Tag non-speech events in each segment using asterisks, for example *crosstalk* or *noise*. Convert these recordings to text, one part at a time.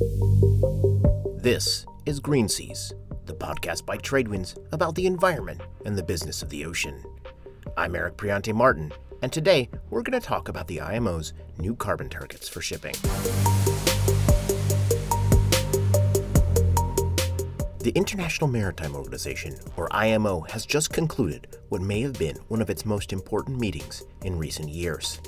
This is Green Seas, the podcast by Tradewinds about the environment and the business of the ocean. I'm Eric Priante Martin, and today we're going to talk about the IMO's new carbon targets for shipping. The International Maritime Organization, or IMO, has just concluded what may have been one of its most important meetings in recent years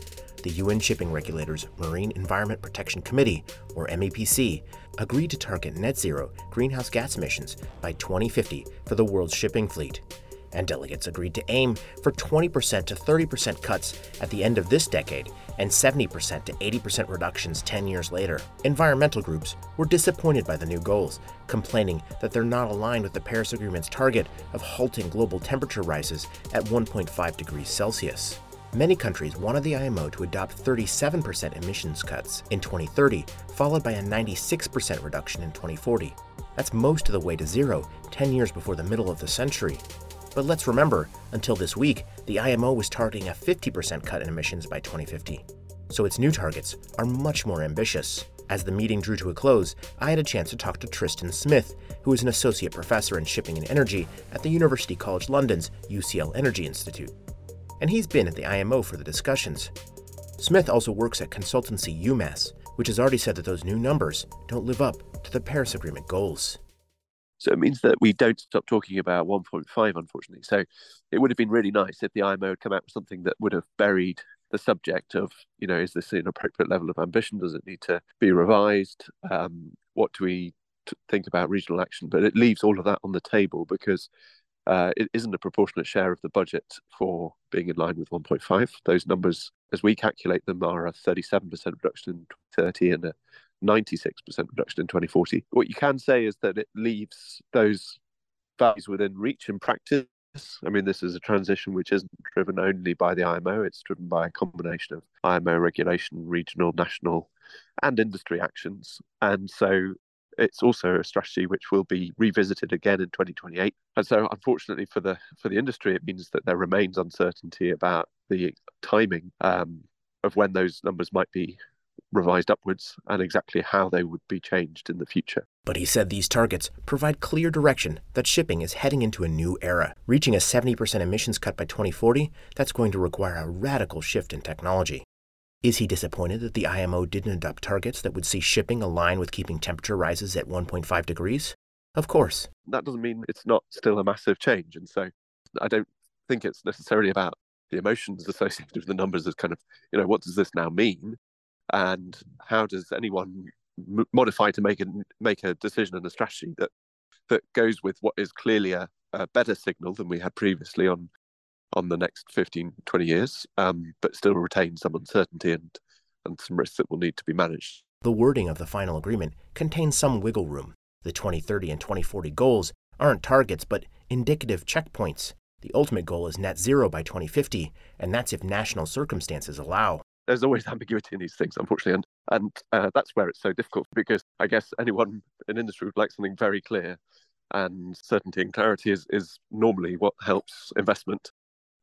the UN Shipping Regulators Marine Environment Protection Committee, or MEPC, agreed to target net zero greenhouse gas emissions by 2050 for the world's shipping fleet. And delegates agreed to aim for 20% to 30% cuts at the end of this decade and 70% to 80% reductions 10 years later. Environmental groups were disappointed by the new goals, complaining that they're not aligned with the Paris Agreement's target of halting global temperature rises at 1.5 degrees Celsius. Many countries wanted the IMO to adopt 37% emissions cuts in 2030, followed by a 96% reduction in 2040. That's most of the way to zero, 10 years before the middle of the century. But let's remember, until this week, the IMO was targeting a 50% cut in emissions by 2050. So its new targets are much more ambitious. As the meeting drew to a close, I had a chance to talk to Tristan Smith, who is an associate professor in shipping and energy at the University College London's UCL Energy Institute and he's been at the IMO for the discussions. Smith also works at consultancy UMAS, which has already said that those new numbers don't live up to the Paris Agreement goals. So it means that we don't stop talking about 1.5, unfortunately. So it would have been really nice if the IMO had come out with something that would have buried the subject of, you know, is this an appropriate level of ambition? Does it need to be revised? Um, what do we think about regional action? But it leaves all of that on the table because uh, it isn't a proportionate share of the budget for being in line with 1.5. Those numbers, as we calculate them, are a 37% reduction in 2030 and a 96% reduction in 2040. What you can say is that it leaves those values within reach in practice. I mean, this is a transition which isn't driven only by the IMO, it's driven by a combination of IMO regulation, regional, national, and industry actions. And so it's also a strategy which will be revisited again in 2028. And so, unfortunately for the for the industry, it means that there remains uncertainty about the timing um, of when those numbers might be revised upwards and exactly how they would be changed in the future. But he said these targets provide clear direction that shipping is heading into a new era. Reaching a 70% emissions cut by 2040, that's going to require a radical shift in technology. Is he disappointed that the IMO didn't adopt targets that would see shipping align with keeping temperature rises at 1.5 degrees? Of course. That doesn't mean it's not still a massive change. And so I don't think it's necessarily about the emotions associated with the numbers as kind of, you know, what does this now mean? And how does anyone modify to make a, make a decision and a strategy that, that goes with what is clearly a, a better signal than we had previously on on the next 15, 20 years, um, but still retain some uncertainty and, and some risks that will need to be managed. The wording of the final agreement contains some wiggle room. The 2030 and 2040 goals aren't targets, but indicative checkpoints. The ultimate goal is net zero by 2050, and that's if national circumstances allow. There's always *laughs* ambiguity in these things, unfortunately, and, and uh, that's where it's so difficult because I guess anyone in industry would like something very clear, and certainty and clarity is, is normally what helps investment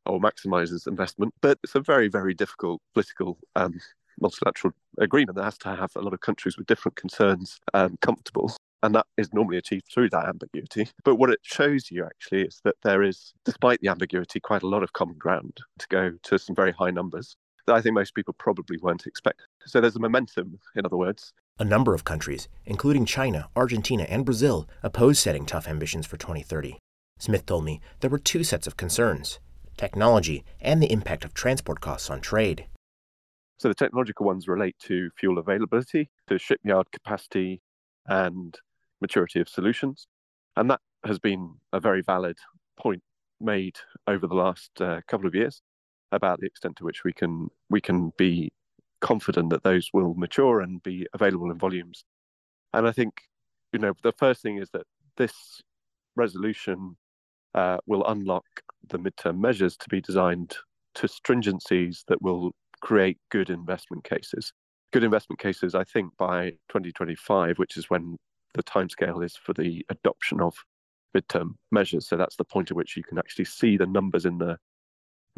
or maximizes investment. But it's a very, very difficult political um, multilateral agreement that has to have a lot of countries with different concerns um, comfortable. And that is normally achieved through that ambiguity. But what it shows you actually is that there is, despite the ambiguity, quite a lot of common ground to go to some very high numbers that I think most people probably weren't expecting. So there's a momentum, in other words. A number of countries, including China, Argentina, and Brazil, oppose setting tough ambitions for 2030. Smith told me there were two sets of concerns technology, and the impact of transport costs on trade. So the technological ones relate to fuel availability, to shipyard capacity, and maturity of solutions. And that has been a very valid point made over the last uh, couple of years about the extent to which we can we can be confident that those will mature and be available in volumes. And I think, you know, the first thing is that this resolution uh, will unlock the midterm measures to be designed to stringencies that will create good investment cases. Good investment cases, I think, by 2025, which is when the timescale is for the adoption of midterm measures. So that's the point at which you can actually see the numbers in the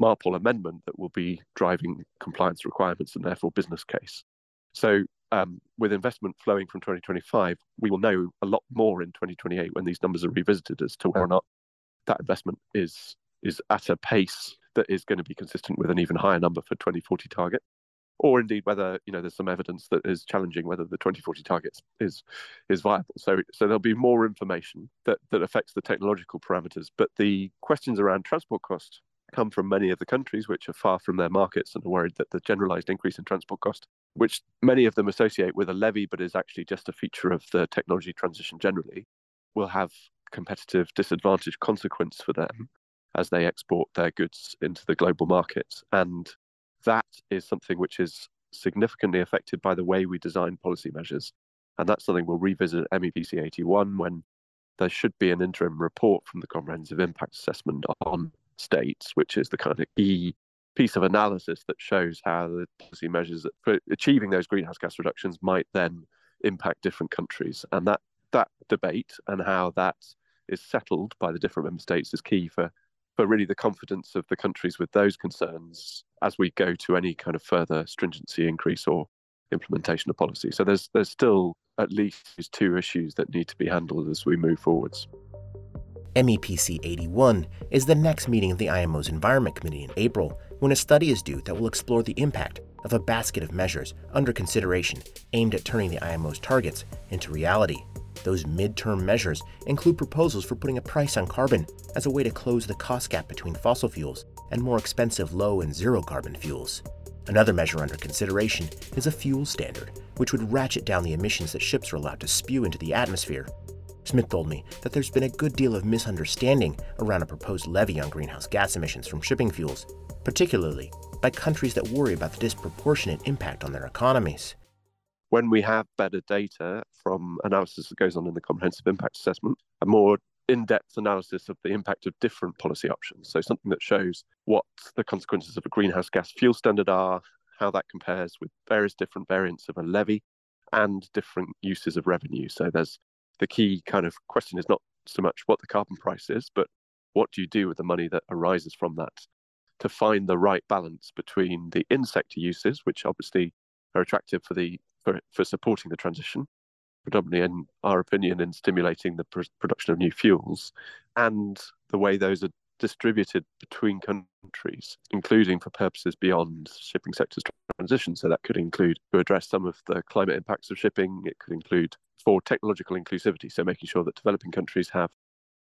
MARPOL amendment that will be driving compliance requirements and therefore business case. So um, with investment flowing from 2025, we will know a lot more in 2028 when these numbers are revisited as to whether or not that investment is is at a pace that is going to be consistent with an even higher number for 2040 target or indeed whether you know there's some evidence that is challenging whether the 2040 targets is is viable. So so there'll be more information that that affects the technological parameters, but the questions around transport cost come from many of the countries which are far from their markets and are worried that the generalized increase in transport cost, which many of them associate with a levy but is actually just a feature of the technology transition generally, will have competitive disadvantage consequence for them mm-hmm. as they export their goods into the global markets. And that is something which is significantly affected by the way we design policy measures. And that's something we'll revisit at MEPC 81 when there should be an interim report from the Comprehensive Impact Assessment on states, which is the kind of key piece of analysis that shows how the policy measures for achieving those greenhouse gas reductions might then impact different countries. And that that debate and how that is settled by the different member states is key for for really the confidence of the countries with those concerns as we go to any kind of further stringency increase or implementation of policy. So there's there's still at least two issues that need to be handled as we move forwards. MEPC 81 is the next meeting of the IMO's Environment Committee in April, when a study is due that will explore the impact of a basket of measures under consideration aimed at turning the IMO's targets into reality. Those midterm measures include proposals for putting a price on carbon as a way to close the cost gap between fossil fuels and more expensive low and zero carbon fuels. Another measure under consideration is a fuel standard, which would ratchet down the emissions that ships are allowed to spew into the atmosphere. Smith told me that there's been a good deal of misunderstanding around a proposed levy on greenhouse gas emissions from shipping fuels, particularly by countries that worry about the disproportionate impact on their economies when we have better data from analysis that goes on in the comprehensive impact assessment, a more in-depth analysis of the impact of different policy options. So something that shows what the consequences of a greenhouse gas fuel standard are, how that compares with various different variants of a levy and different uses of revenue. So there's the key kind of question is not so much what the carbon price is, but what do you do with the money that arises from that to find the right balance between the in-sector uses, which obviously are attractive for the for, for supporting the transition, predominantly in our opinion in stimulating the pr- production of new fuels, and the way those are distributed between countries, including for purposes beyond shipping sector's transition. So that could include to address some of the climate impacts of shipping. It could include for technological inclusivity, so making sure that developing countries have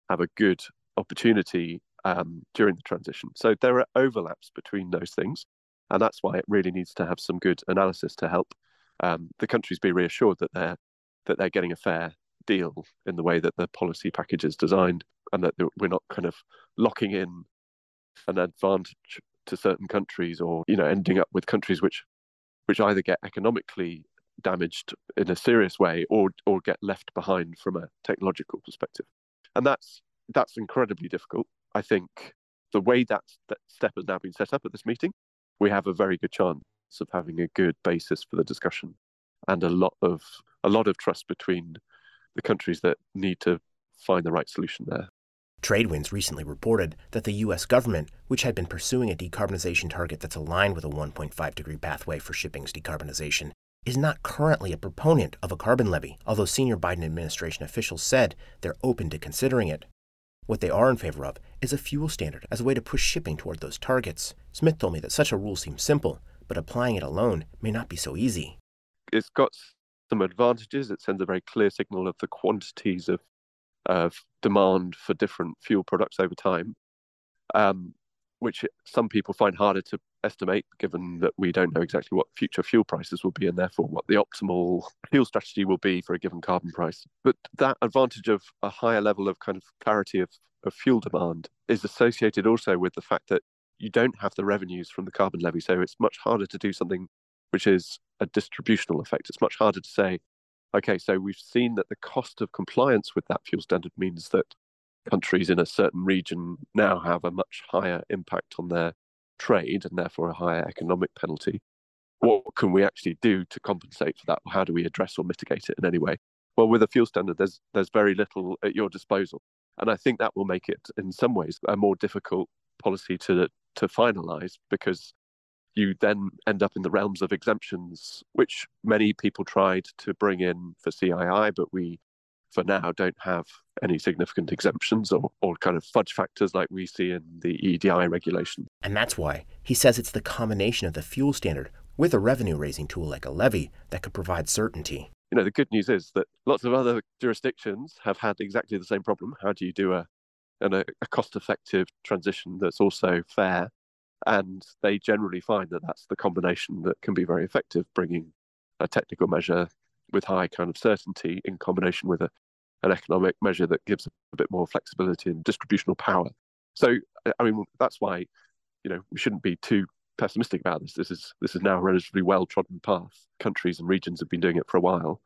have a good opportunity um, during the transition. So there are overlaps between those things, and that's why it really needs to have some good analysis to help um, the countries be reassured that they're that they're getting a fair deal in the way that the policy package is designed, and that we're not kind of locking in an advantage to certain countries, or you know, ending up with countries which which either get economically damaged in a serious way or or get left behind from a technological perspective, and that's that's incredibly difficult. I think the way that, that step has now been set up at this meeting, we have a very good chance of having a good basis for the discussion and a lot of a lot of trust between the countries that need to find the right solution there. Tradewinds recently reported that the U.S. government, which had been pursuing a decarbonization target that's aligned with a 1.5 degree pathway for shipping's decarbonization, is not currently a proponent of a carbon levy, although senior Biden administration officials said they're open to considering it. What they are in favor of is a fuel standard as a way to push shipping toward those targets. Smith told me that such a rule seems simple, but applying it alone may not be so easy. It's got some advantages. It sends a very clear signal of the quantities of of demand for different fuel products over time, um, which some people find harder to estimate, given that we don't know exactly what future fuel prices will be, and therefore what the optimal fuel strategy will be for a given carbon price. But that advantage of a higher level of kind of clarity of, of fuel demand is associated also with the fact that you don't have the revenues from the carbon levy. So it's much harder to do something which is a distributional effect. It's much harder to say, okay, so we've seen that the cost of compliance with that fuel standard means that countries in a certain region now have a much higher impact on their trade and therefore a higher economic penalty. What can we actually do to compensate for that? How do we address or mitigate it in any way? Well, with a fuel standard, there's there's very little at your disposal, and I think that will make it, in some ways, a more difficult policy to to finalize because you then end up in the realms of exemptions, which many people tried to bring in for CII, but we, for now, don't have any significant exemptions or, or kind of fudge factors like we see in the EEDI regulation. And that's why he says it's the combination of the fuel standard with a revenue raising tool like a levy that could provide certainty. You know, the good news is that lots of other jurisdictions have had exactly the same problem. How do you do a, a, a cost effective transition that's also fair and they generally find that that's the combination that can be very effective, bringing a technical measure with high kind of certainty in combination with a, an economic measure that gives a bit more flexibility and distributional power. So, I mean, that's why, you know, we shouldn't be too pessimistic about this. This is this is now a relatively well trodden path. Countries and regions have been doing it for a while,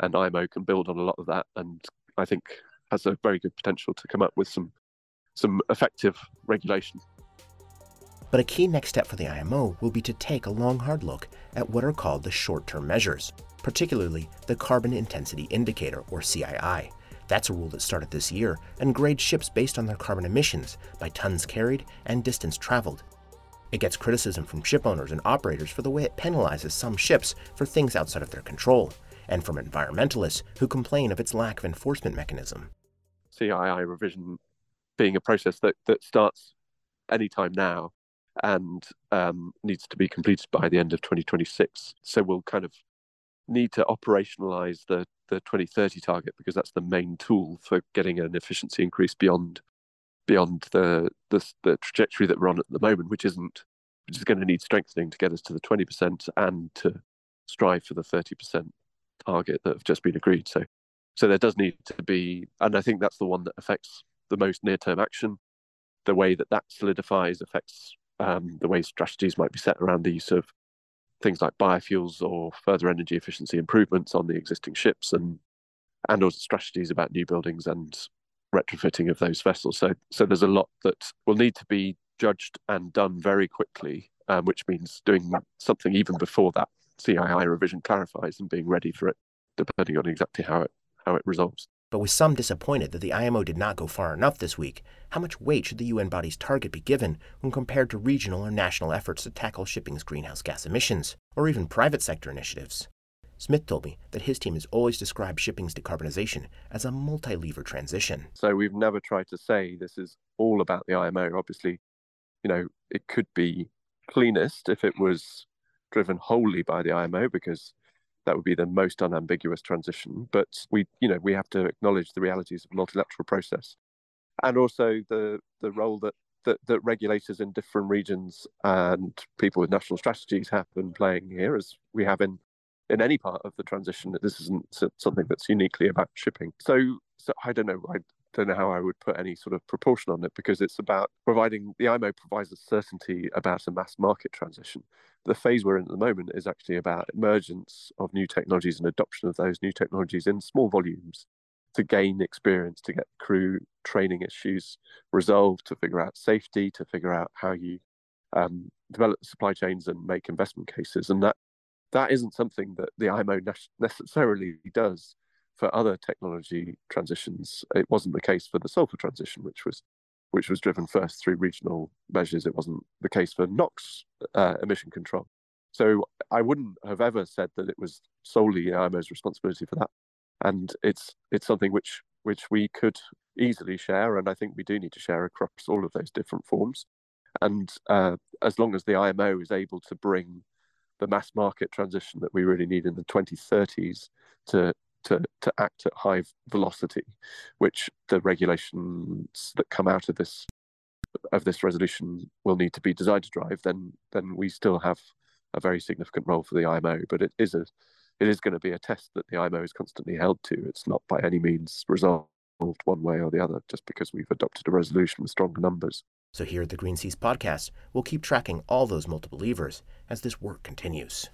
and IMO can build on a lot of that, and I think has a very good potential to come up with some some effective regulation. But a key next step for the IMO will be to take a long, hard look at what are called the short term measures, particularly the Carbon Intensity Indicator, or CII. That's a rule that started this year and grades ships based on their carbon emissions by tons carried and distance traveled. It gets criticism from ship owners and operators for the way it penalizes some ships for things outside of their control, and from environmentalists who complain of its lack of enforcement mechanism. CII revision being a process that, that starts anytime now and um, needs to be completed by the end of 2026. So we'll kind of need to operationalize the, the 2030 target because that's the main tool for getting an efficiency increase beyond beyond the, the, the trajectory that we're on at the moment, which isn't which is going to need strengthening to get us to the 20% and to strive for the 30% target that have just been agreed. So so there does need to be, and I think that's the one that affects the most near-term action. The way that that solidifies affects um, the way strategies might be set around the use of things like biofuels or further energy efficiency improvements on the existing ships and and also strategies about new buildings and retrofitting of those vessels. So so there's a lot that will need to be judged and done very quickly, um, which means doing something even before that CII revision clarifies and being ready for it, depending on exactly how it how it resolves. But with some disappointed that the IMO did not go far enough this week, how much weight should the UN body's target be given when compared to regional or national efforts to tackle shipping's greenhouse gas emissions, or even private sector initiatives? Smith told me that his team has always described shipping's decarbonization as a multi lever transition. So we've never tried to say this is all about the IMO. Obviously, you know, it could be cleanest if it was driven wholly by the IMO because that would be the most unambiguous transition. But we, you know, we have to acknowledge the realities of multilateral process, and also the the role that that, that regulators in different regions and people with national strategies have been playing here, as we have in in any part of the transition. That this isn't something that's uniquely about shipping. So, so I don't know. I don't know how I would put any sort of proportion on it because it's about providing the IMO provides a certainty about a mass market transition. The phase we're in at the moment is actually about emergence of new technologies and adoption of those new technologies in small volumes to gain experience, to get crew training issues resolved, to figure out safety, to figure out how you um, develop supply chains and make investment cases. And that that isn't something that the IMO necessarily does for other technology transitions. It wasn't the case for the sulfur transition, which was which was driven first through regional measures. It wasn't the case for NOx uh, emission control. So I wouldn't have ever said that it was solely IMO's responsibility for that. And it's it's something which which we could easily share, and I think we do need to share across all of those different forms. And uh, as long as the IMO is able to bring the mass market transition that we really need in the 2030s to to, to act at high velocity, which the regulations that come out of this of this resolution will need to be designed to drive, then then we still have a very significant role for the IMO. But it is a it is going to be a test that the IMO is constantly held to. It's not by any means resolved one way or the other just because we've adopted a resolution with stronger numbers. So here at the Green Seas podcast, we'll keep tracking all those multiple levers as this work continues.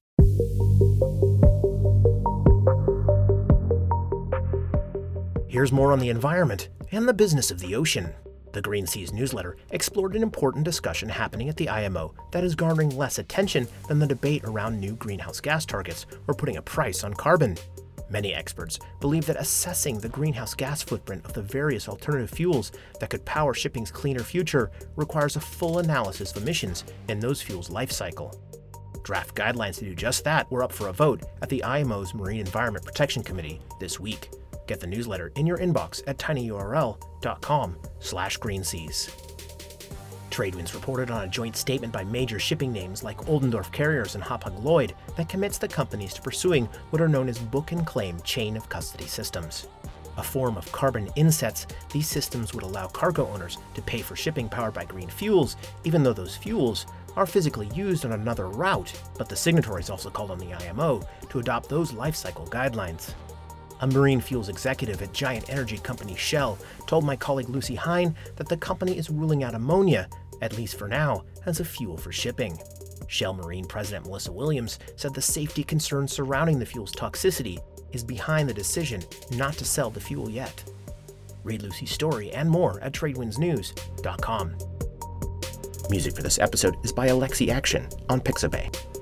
Here's more on the environment and the business of the ocean. The Green Seas newsletter explored an important discussion happening at the IMO that is garnering less attention than the debate around new greenhouse gas targets or putting a price on carbon. Many experts believe that assessing the greenhouse gas footprint of the various alternative fuels that could power shipping's cleaner future requires a full analysis of emissions in those fuels' life cycle. Draft guidelines to do just that were up for a vote at the IMO's Marine Environment Protection Committee this week. Get the newsletter in your inbox at tinyurl.com slash greenseas. Tradewinds reported on a joint statement by major shipping names like Oldendorff Carriers and Hapag Lloyd that commits the companies to pursuing what are known as book and claim chain of custody systems. A form of carbon insets, these systems would allow cargo owners to pay for shipping powered by green fuels, even though those fuels are physically used on another route, but the signatories also called on the IMO to adopt those life cycle guidelines. A marine fuels executive at giant energy company Shell told my colleague Lucy Hine that the company is ruling out ammonia, at least for now, as a fuel for shipping. Shell Marine President Melissa Williams said the safety concerns surrounding the fuel's toxicity is behind the decision not to sell the fuel yet. Read Lucy's story and more at TradewindsNews.com. Music for this episode is by Alexi Action on Pixabay.